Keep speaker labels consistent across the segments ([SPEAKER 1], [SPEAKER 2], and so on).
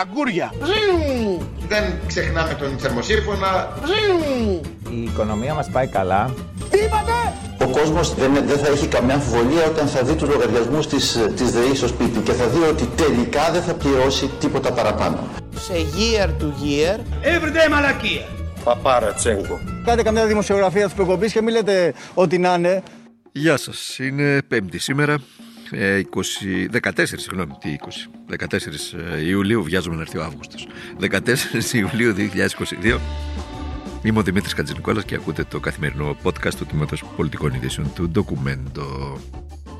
[SPEAKER 1] Αγκούρια.
[SPEAKER 2] Δεν ξεχνάμε τον θερμοσύρφωνα.
[SPEAKER 3] Η οικονομία μας πάει καλά.
[SPEAKER 1] Τι είπατε;
[SPEAKER 4] Ο κόσμος δεν, δεν θα έχει καμιά αμφιβολία όταν θα δει τους λογαριασμούς της, της ΔΕΗ στο σπίτι και θα δει ότι τελικά δεν θα πληρώσει τίποτα παραπάνω.
[SPEAKER 5] Σε year to year.
[SPEAKER 1] Everyday μαλακία.
[SPEAKER 6] Παπάρα Τσέγκο.
[SPEAKER 7] Κάντε καμιά δημοσιογραφία της προκοπής και μην λέτε ότι να είναι.
[SPEAKER 8] Γεια σας, είναι πέμπτη σήμερα, 20, 14, συγγνώμη, τι 20, 14 Ιουλίου, βιάζομαι να έρθει ο Αύγουστος, 14 Ιουλίου 2022. Είμαι ο Δημήτρης Κατζηνικόλας και ακούτε το καθημερινό podcast του Τμήματος Πολιτικών Ειδήσεων του Documento.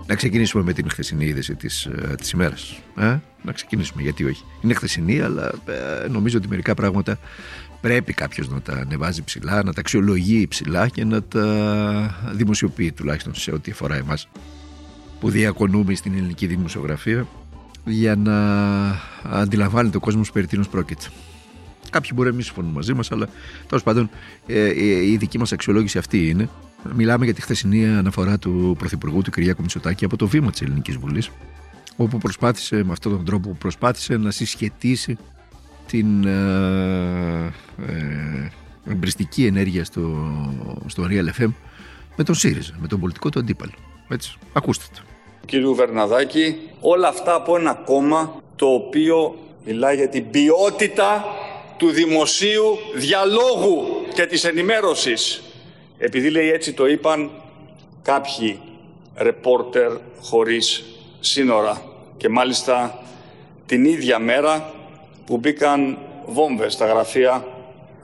[SPEAKER 8] Να ξεκινήσουμε με την χθεσινή είδηση της, της ημέρας. Ε; Να ξεκινήσουμε, γιατί όχι. Είναι χθεσινή, αλλά ε, νομίζω ότι μερικά πράγματα πρέπει κάποιος να τα ανεβάζει ψηλά, να τα αξιολογεί ψηλά και να τα δημοσιοποιεί τουλάχιστον σε ό,τι αφορά εμάς που διακονούμε στην ελληνική δημοσιογραφία για να αντιλαμβάνεται ο κόσμος περί τίνος πρόκειται. Κάποιοι μπορεί να μην συμφωνούν μαζί μας, αλλά τέλος πάντων η δική μας αξιολόγηση αυτή είναι. Μιλάμε για τη χθεσινή αναφορά του Πρωθυπουργού του Κυριάκου Μητσοτάκη από το βήμα της Ελληνικής Βουλής, όπου προσπάθησε με αυτόν τον τρόπο προσπάθησε να συσχετίσει την ε, ε, εμπριστική ενέργεια στο, στο Real FM με τον ΣΥΡΙΖΑ, με τον πολιτικό του αντίπαλο. Έτσι, ακούστε το.
[SPEAKER 6] Κύριου Βερναδάκη, όλα αυτά από ένα κόμμα το οποίο μιλάει για την ποιότητα του δημοσίου διαλόγου και της ενημέρωσης. Επειδή λέει έτσι το είπαν κάποιοι ρεπόρτερ χωρίς σύνορα και μάλιστα την ίδια μέρα που μπήκαν βόμβες στα γραφεία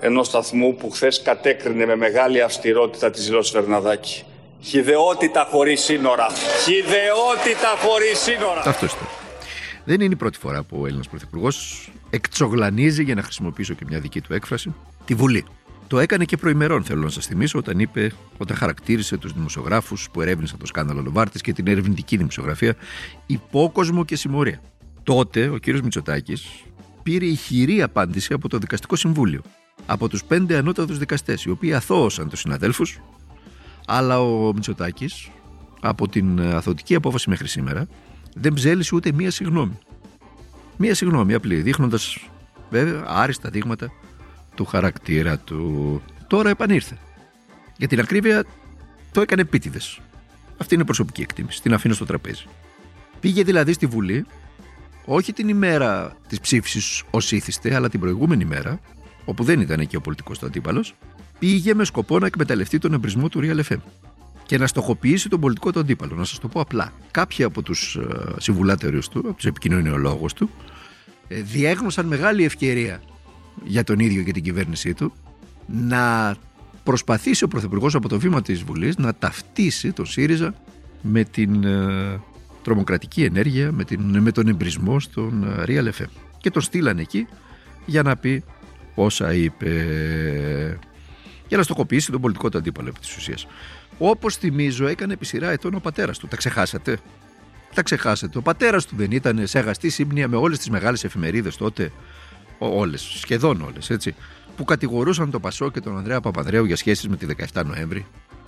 [SPEAKER 6] ενός σταθμού που χθες κατέκρινε με μεγάλη αυστηρότητα τη δηλώση Βερναδάκη. Χιδεότητα χωρίς σύνορα. Χιδεότητα χωρίς σύνορα.
[SPEAKER 8] Αυτό είναι. Δεν είναι η πρώτη φορά που ο Έλληνας Πρωθυπουργός εκτσογλανίζει, για να χρησιμοποιήσω και μια δική του έκφραση, τη Βουλή. Το έκανε και προημερών, θέλω να σας θυμίσω, όταν είπε, όταν χαρακτήρισε τους δημοσιογράφους που ερεύνησαν το σκάνδαλο Λοβάρτης και την ερευνητική δημοσιογραφία υπόκοσμο και συμμορία. Τότε ο κ. Μητσοτάκης πήρε ηχηρή απάντηση από το Δικαστικό Συμβούλιο. Από τους πέντε ανώτατους δικαστές, οι οποίοι αθώωσαν τους συναδέλφους, αλλά ο Μητσοτάκης, από την αθωτική απόφαση μέχρι σήμερα, δεν ψέλισε ούτε μία συγγνώμη. Μία συγγνώμη απλή, δείχνοντας βέβαια άριστα δείγματα του χαρακτήρα του. Τώρα επανήρθε. Για την ακρίβεια το έκανε επίτηδες. Αυτή είναι προσωπική εκτίμηση. Την αφήνω στο τραπέζι. Πήγε δηλαδή στη Βουλή όχι την ημέρα της ψήφισης ως ήθιστε, αλλά την προηγούμενη μέρα, όπου δεν ήταν εκεί ο πολιτικός του αντίπαλος, πήγε με σκοπό να εκμεταλλευτεί τον εμπρισμό του Real FM και να στοχοποιήσει τον πολιτικό του αντίπαλο. Να σας το πω απλά. Κάποιοι από τους ε, συμβουλάτερου του, από τους επικοινωνιολόγους του, ε, διέγνωσαν μεγάλη ευκαιρία για τον ίδιο και την κυβέρνησή του να προσπαθήσει ο Πρωθυπουργός από το βήμα της Βουλής να ταυτίσει τον ΣΥΡΙΖΑ με την ε, τρομοκρατική ενέργεια, με, την, με τον εμπρισμό στον Real FM. Και τον στείλανε εκεί για να πει όσα είπε για να στοχοποιήσει τον πολιτικό του αντίπαλο επί της ουσίας. Όπως θυμίζω, έκανε επί σειρά ετών ο πατέρας του. Τα ξεχάσατε; Τα ξεχάσατε. Ο πατέρας του δεν ήταν σε αγαστή σύμπνοια με όλες τις μεγάλες εφημερίδες τότε. Όλες, σχεδόν όλες, έτσι. Που κατηγορούσαν τον Πασό και τον Ανδρέα Παπανδρέου για σχέσεις με τη 17 Νοέμβρη.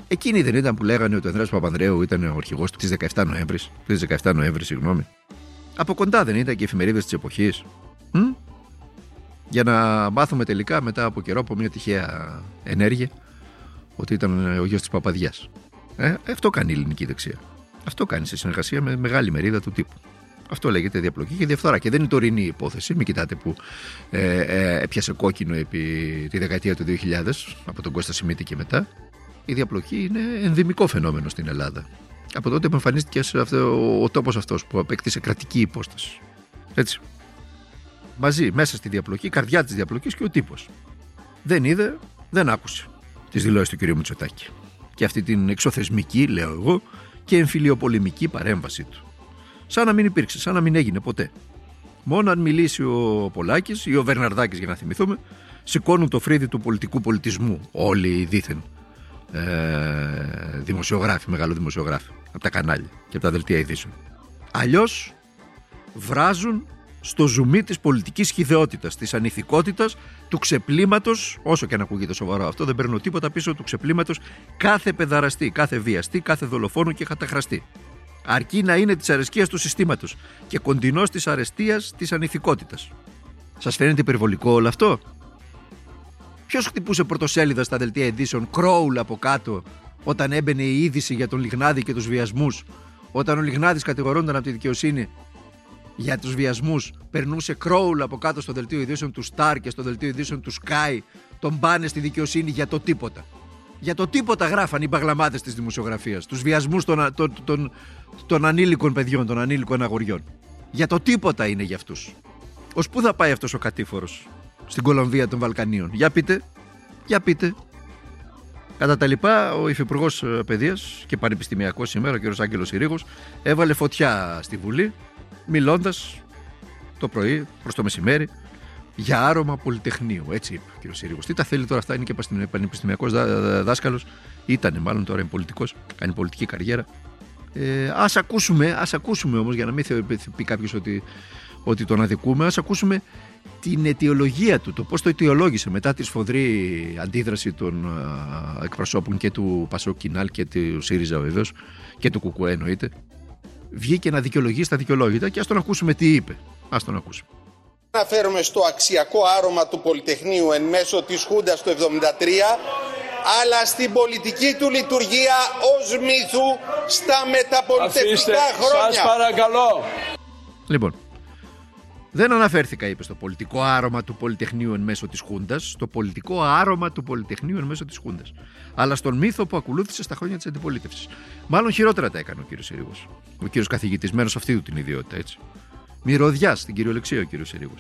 [SPEAKER 8] Εκείνοι δεν ήταν που λέγανε ότι ο Ανδρέας Παπανδρέου ήταν ο αρχηγός της 17 Νοέμβρης. Της 17 Νοέμβρης, συγγνώμη. Από κοντά δεν ήταν και οι εφημερίδες της εποχής. Για να μάθουμε τελικά μετά από καιρό από μια τυχαία ενέργεια ότι ήταν ο γιος της Παπαδιά. Ε, αυτό κάνει η ελληνική δεξιά. Αυτό κάνει σε συνεργασία με μεγάλη μερίδα του τύπου. Αυτό λέγεται διαπλοκή και διαφθορά. Και δεν είναι τωρινή υπόθεση. Μην κοιτάτε που ε, ε, έπιασε κόκκινο επί τη δεκαετία του 2000 από τον Κώστα Σιμίτη και μετά. Η διαπλοκή είναι ενδυμικό φαινόμενο στην Ελλάδα. Από τότε που εμφανίστηκε σε αυτό, ο, ο τόπος αυτός που απέκτησε κρατική υπόσταση. Έτσι. Μαζί, μέσα στη διαπλοκή, καρδιά της διαπλοκής και ο τύπος. Δεν είδε, δεν άκουσε τις δηλώσεις του κ. Μητσοτάκη. Και αυτή την εξωθεσμική, λέω εγώ, και εμφυλιοπολεμική παρέμβαση του. Σαν να μην υπήρξε, σαν να μην έγινε ποτέ. Μόνο αν μιλήσει ο Πολάκης ή ο Βερναρδάκης, για να θυμηθούμε, σηκώνουν το φρύδι του πολιτικού πολιτισμού. Όλοι οι δίθεν ε, δημοσιογράφοι, μεγάλο δημοσιογράφοι, από τα κανάλια και από τα δελτία ειδήσεων. Αλλιώς βράζουν στο ζουμί της πολιτικής χιδεότητα, της ανηθικότητας, του ξεπλήματος, όσο και αν ακούγεται σοβαρό αυτό, δεν παίρνω τίποτα πίσω του ξεπλήματος κάθε πεδαραστή, κάθε βιαστή, κάθε δολοφόνο και καταχραστή. Αρκεί να είναι της αρεσκίας του συστήματος και κοντινός της αρεστίας της ανηθικότητας. Σας φαίνεται υπερβολικό όλο αυτό; Ποιος χτυπούσε πρωτοσέλιδα στα δελτία ειδήσεων, κρόουλ από κάτω, όταν έμπαινε η είδηση για τον Λιγνάδη και τους βιασμούς, όταν ο Λιγνάδης κατηγορούνταν από τη δικαιοσύνη για τους βιασμούς, περνούσε κρόουλ από κάτω στο δελτίο ειδήσεων του Σταρ και στο δελτίο ειδήσεων του Sky, τον πάνε στη δικαιοσύνη για το τίποτα. Για το τίποτα γράφαν οι παγλαμάδε της δημοσιογραφίας, τους βιασμούς των, των, των, των ανήλικων παιδιών, των ανήλικων αγοριών. Για το τίποτα είναι για αυτούς. Ω πού θα πάει αυτός ο κατήφορος στην Κολομβία των Βαλκανίων; Για πείτε, για πείτε. Κατά τα λοιπά, ο Υφυπουργός Παιδείας και Πανεπιστημιακός σήμερα, ο κ. Άγγελος Ιρήγο, έβαλε φωτιά στη Βουλή, μιλώντας το πρωί προς το μεσημέρι για άρωμα πολυτεχνείου. Έτσι είπε ο κ. Ιρήγο. Τι τα θέλει τώρα αυτά, είναι και πανεπιστημιακός δάσκαλος, ήταν μάλλον τώρα είναι πολιτικός, κάνει πολιτική καριέρα. Ε, ας ακούσουμε, ας ακούσουμε όμως για να μην πει κάποιος ότι, ότι τον αδικούμε, ας ακούσουμε την αιτιολογία του, το πώς το αιτιολόγησε μετά τη σφοδρή αντίδραση των εκπροσώπων και του Πασόκινάλ και του ΣΥΡΙΖΑ βεβαίως και του ΚΚΕ εννοείται. Βγήκε να δικαιολογήσει τα δικαιολόγητα και ας τον ακούσουμε τι είπε. Ας τον ακούσουμε.
[SPEAKER 1] Αναφέρομαι στο αξιακό άρωμα του Πολυτεχνείου εν μέσω της Χούντας του 73 αλλά στην πολιτική του λειτουργία ως μύθου στα μεταπολιτευτικά χρόνια.
[SPEAKER 9] Σας παρακαλώ.
[SPEAKER 8] Λοιπόν, δεν αναφέρθηκα, είπε, στο πολιτικό άρωμα του Πολυτεχνείου εν μέσω της Χούντας, στο πολιτικό άρωμα του Πολυτεχνείου εν μέσω της Χούντας, αλλά στον μύθο που ακολούθησε στα χρόνια της αντιπολίτευσης. Μάλλον χειρότερα τα έκανε ο κύριος Συρίγο. Ο κύριος καθηγητισμένος αυτή του την ιδιότητα, έτσι. Μυρωδιά στην κυριολεξία ο κύριος Συρίγο.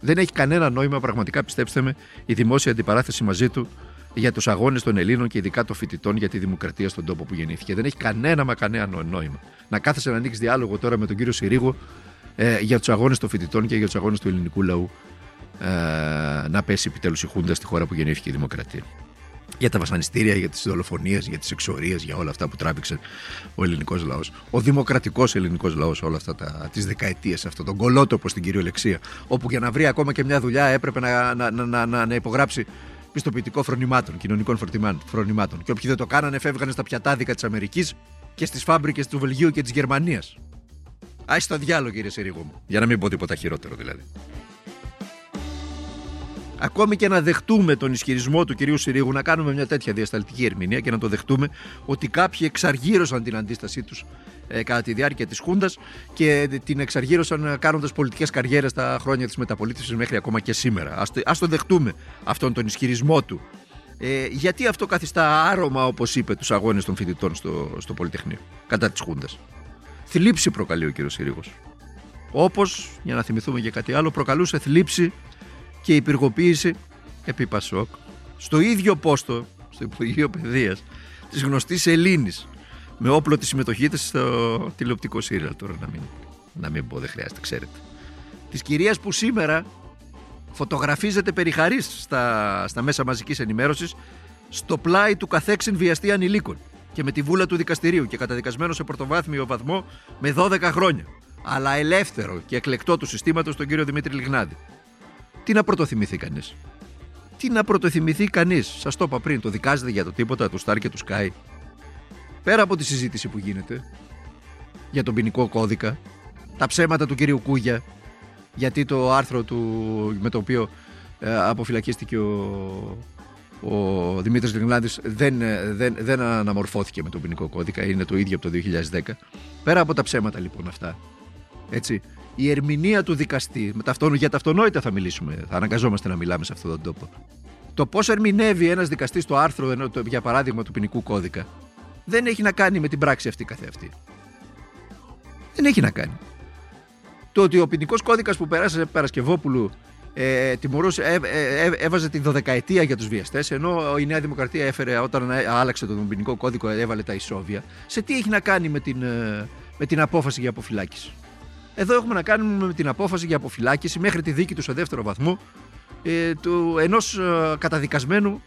[SPEAKER 8] Δεν έχει κανένα νόημα, πραγματικά πιστέψτε με, η δημόσια αντιπαράθεση μαζί του για τους αγώνες των Ελλήνων και ειδικά των φοιτητών για τη δημοκρατία στον τόπο που γεννήθηκε. Δεν έχει κανένα μα κανένα νόημα. Να κάθεσαι να ανοίξεις διάλογο τώρα με τον κύριο Συρίγο ε, για τους αγώνες των φοιτητών και για τους αγώνες του ελληνικού λαού ε, να πέσει επιτέλους η Χούντα στη χώρα που γεννήθηκε η δημοκρατία. Για τα βασανιστήρια, για τις δολοφονίες, για τις εξορίες, για όλα αυτά που τράβηξε ο ελληνικός λαός. Ο δημοκρατικός ελληνικός λαός όλα αυτά τις δεκαετίες, αυτόν τον κολότοπο στην κυριολεξία, όπου για να βρει ακόμα και μια δουλειά έπρεπε να, να, να, να, να υπογράψει πιστοποιητικό φρονημάτων, κοινωνικών φρονημάτων. Και όποιοι δεν το κάνανε, φεύγανε στα πιατάδικα της Αμερικής και στις φάμπρικες του Βελγίου και της Γερμανίας. Α το διάλογο, κύριε Συρίγο μου. Για να μην πω τίποτα χειρότερο δηλαδή. Ακόμη και να δεχτούμε τον ισχυρισμό του κυρίου Συρίγου, να κάνουμε μια τέτοια διασταλτική ερμηνεία και να το δεχτούμε ότι κάποιοι εξαργύρωσαν την αντίστασή τους ε, κατά τη διάρκεια της Χούντας και την εξαργύρωσαν κάνοντας πολιτικές καριέρες τα χρόνια της μεταπολίτευσης μέχρι ακόμα και σήμερα. Α το, το δεχτούμε αυτόν τον ισχυρισμό του. Ε, γιατί αυτό καθιστά άρωμα, όπως είπε, τους αγώνες των φοιτητών στο, στο Πολυτεχνείο κατά της Χούντας; Θλίψη προκαλεί ο κύριος Συρίγος. Όπως, για να θυμηθούμε και κάτι άλλο, προκαλούσε θλίψη και υπηργοποίηση επί Πασόκ στο ίδιο πόστο, στο Υπουργείο Παιδείας της γνωστής Ελλήνης, με όπλο της συμμετοχής της στο τηλεοπτικό σύριαλ. Τώρα να μην, να μην πω, δεν χρειάζεται, ξέρετε. Της κυρίας που σήμερα φωτογραφίζεται περιχαρής στα, στα μέσα μαζικής ενημέρωσης στο πλάι του καθέξιν βιαστή ανηλίκων και με τη βούλα του δικαστηρίου και καταδικασμένο σε πρωτοβάθμιο βαθμό με 12 χρόνια. Αλλά ελεύθερο και εκλεκτό του συστήματος τον κύριο Δημήτρη Λιγνάδη. Τι να πρωτοθυμηθεί κανείς; Τι να πρωτοθυμηθεί κανείς; Σας το είπα πριν, το δικάζεται για το τίποτα του Σταρ και του Σκάι. Πέρα από τη συζήτηση που γίνεται για τον ποινικό κώδικα, τα ψέματα του κυρίου Κούγια, γιατί το άρθρο του με το οποίο ε, αποφυλακίστηκε ο, ο Δημήτρης Λιγνάδης δεν, ε, δεν, δεν αναμορφώθηκε με τον ποινικό κώδικα, είναι το ίδιο από το 2010. Πέρα από τα ψέματα λοιπόν αυτά, έτσι, η ερμηνεία του δικαστή, με τα για τα αυτονόητα θα μιλήσουμε, θα αναγκαζόμαστε να μιλάμε σε αυτόν τον τόπο. Το πώς ερμηνεύει ένας δικαστής το άρθρο, για παράδειγμα, του ποινικού κώδικα, δεν έχει να κάνει με την πράξη αυτή καθεαυτή. Δεν έχει να κάνει. Το ότι ο ποινικός κώδικας που περάσε Παρασκευόπουλου ε, τιμωρούσε, ε, ε, ε, έβαζε την δωδεκαετία για τους βιαστές, ενώ η Νέα Δημοκρατία έφερε όταν άλλαξε τον ποινικό κώδικο, έβαλε τα ισόβια. Σε τι έχει να κάνει με την, ε, με την απόφαση για αποφυλάκηση; Εδώ έχουμε να κάνουμε με την απόφαση για αποφυλάκηση μέχρι τη δίκη του σε δεύτερο βαθμό ε, του ενός ε, καταδικασμένου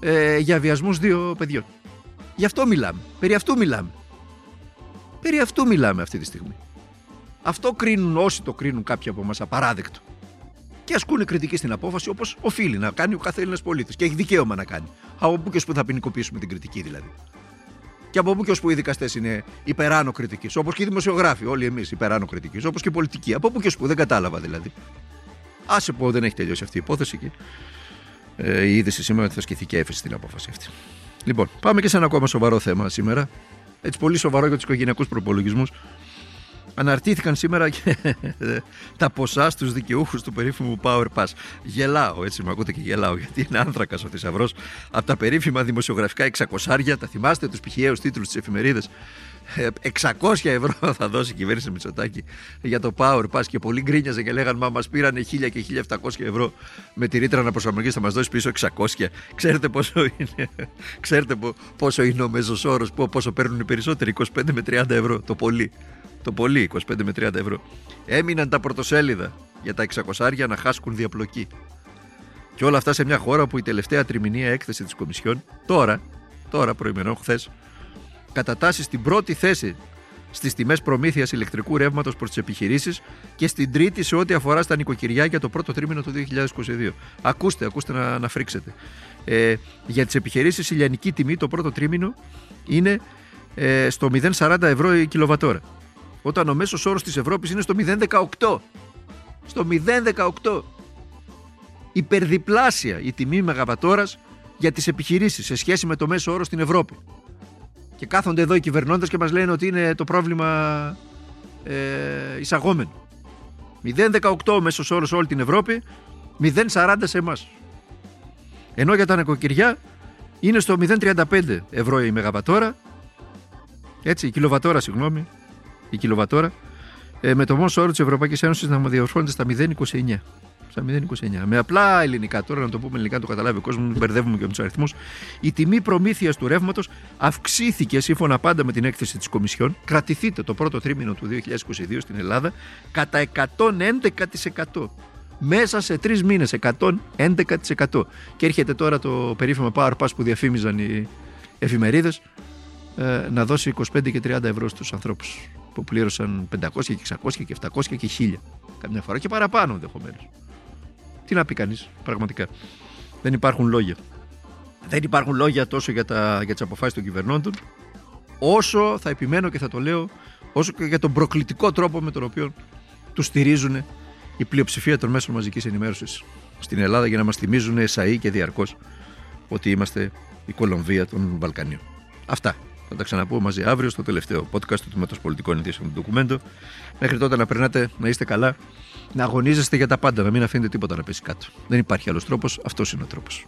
[SPEAKER 8] ε, για βιασμούς δύο παιδιών. Γι' αυτό μιλάμε. Περί αυτού μιλάμε. Περί αυτού μιλάμε αυτή τη στιγμή. Αυτό κρίνουν όσοι το κρίνουν κάποιοι από εμάς απαράδεκτο και ασκούν κριτική στην απόφαση όπως οφείλει να κάνει ο κάθε Έλληνας πολίτης. Και έχει δικαίωμα να κάνει. Από πού και ως που θα ποινικοποιήσουμε την κριτική δηλαδή. Και από πού και ως που οι δικαστές είναι υπεράνω κριτικής. Όπως και οι δημοσιογράφοι, όλοι εμείς υπεράνω κριτικής. Όπως και οι πολιτικοί. Από πού και ως που δεν κατάλαβα δηλαδή. Άσε πω, δεν έχει τελειώσει αυτή η υπόθεση και ε, η είδηση σήμερα ότι θα σκηθεί και έφεση στην απόφαση αυτή. Λοιπόν, πάμε και σε ένα ακόμα σοβαρό θέμα σήμερα. Έτσι, πολύ σοβαρό για τους οικογενειακούς προπολογισμούς. Αναρτήθηκαν σήμερα και τα ποσά στους δικαιούχους του περίφημου Power Pass. Γελάω, έτσι με ακούτε και γελάω, γιατί είναι άνθρακας ο θησαυρός από τα περίφημα δημοσιογραφικά 600 τα θυμάστε τους πηχαίου τίτλους της εφημερίδε 600 ευρώ θα δώσει η κυβέρνηση Μητσοτάκη για το Power Pass και πολλοί γκρίνιαζε και λέγανε Μα μας πήρανε 1000 και 1700 ευρώ με τη ρήτρα να προσαρμογή, θα μας δώσει πίσω 600. Ξέρετε πόσο είναι, ξέρετε πόσο είναι ο μέσο όρο, πόσο παίρνουν οι περισσότεροι, 25 με 30 ευρώ το πολύ. Το πολύ, 25 με 30 ευρώ. Έμειναν τα πρωτοσέλιδα για τα 600 να χάσκουν διαπλοκή. Και όλα αυτά σε μια χώρα που η τελευταία τριμηνία έκθεση της Κομισιόν, τώρα, τώρα προημερών, χθες, κατατάσσει στην πρώτη θέση στις τιμές προμήθειας ηλεκτρικού ρεύματος προς τις επιχειρήσεις και στην τρίτη σε ό,τι αφορά στα νοικοκυριά για το πρώτο τρίμηνο του 2022. Ακούστε, ακούστε να, να φρίξετε. Ε, για τις επιχειρήσεις η λιανική τιμή το πρώτο τρίμηνο είναι ε, στο 0,40 ευρώ η κιλοβατόρα. Όταν ο μέσος όρος της Ευρώπης είναι στο 0,18. Στο 0,18. Υπερδιπλάσια η τιμή μεγαβατόρας για τις επιχειρήσεις σε σχέση με το μέσο όρο στην Ευρώπη. Και κάθονται εδώ οι κυβερνώντες και μας λένε ότι είναι το πρόβλημα ε, εισαγόμενο. 0,18 μέσος όρος όλη την Ευρώπη, 0,40 σε εμάς. Ενώ για τα νοικοκυριά είναι στο 0,35 ευρώ η μεγαβατόρα. Έτσι, η κιλοβατόρα, συγγνώμη. Η κιλοβατόρα. Ε, με το μέσο όρο της Ευρωπαϊκής Ένωσης να μου διορθώνεται στα 0,29 στα 0,29. Με απλά ελληνικά, τώρα να το πούμε ελληνικά, το καταλάβει ο κόσμος, μην μπερδεύουμε και με τους αριθμούς. Η τιμή προμήθειας του ρεύματος αυξήθηκε σύμφωνα πάντα με την έκθεση της Κομισιόν. Κρατηθείτε το πρώτο τρίμηνο του 2022 στην Ελλάδα κατά 111%. Μέσα σε τρεις μήνες 111%. Και έρχεται τώρα το περίφημο Power Pass που διαφήμιζαν οι εφημερίδες ε, να δώσει 25 και 30 ευρώ στους ανθρώπους που πλήρωσαν 500 και 600 και 700 και 1000 καμιά φορά και παραπάνω ενδεχομένως. Τι να πει κανείς, πραγματικά. Δεν υπάρχουν λόγια. Δεν υπάρχουν λόγια τόσο για, τα, για τις αποφάσεις των κυβερνώντων, όσο θα επιμένω και θα το λέω, όσο και για τον προκλητικό τρόπο με τον οποίο τους στηρίζουν η πλειοψηφία των μέσων μαζικής ενημέρωσης στην Ελλάδα για να μας θυμίζουν εσαί και διαρκώς ότι είμαστε η Κολομβία των Βαλκανίων. Αυτά. Θα τα ξαναπώ μαζί αύριο στο τελευταίο podcast του Τμήματος Πολιτικών Ειδήσεων του Ντοκουμέντο. Μέχρι τότε να περνάτε, να είστε καλά, να αγωνίζεστε για τα πάντα, να μην αφήνετε τίποτα να πέσει κάτω. Δεν υπάρχει άλλος τρόπος, αυτός είναι ο τρόπος.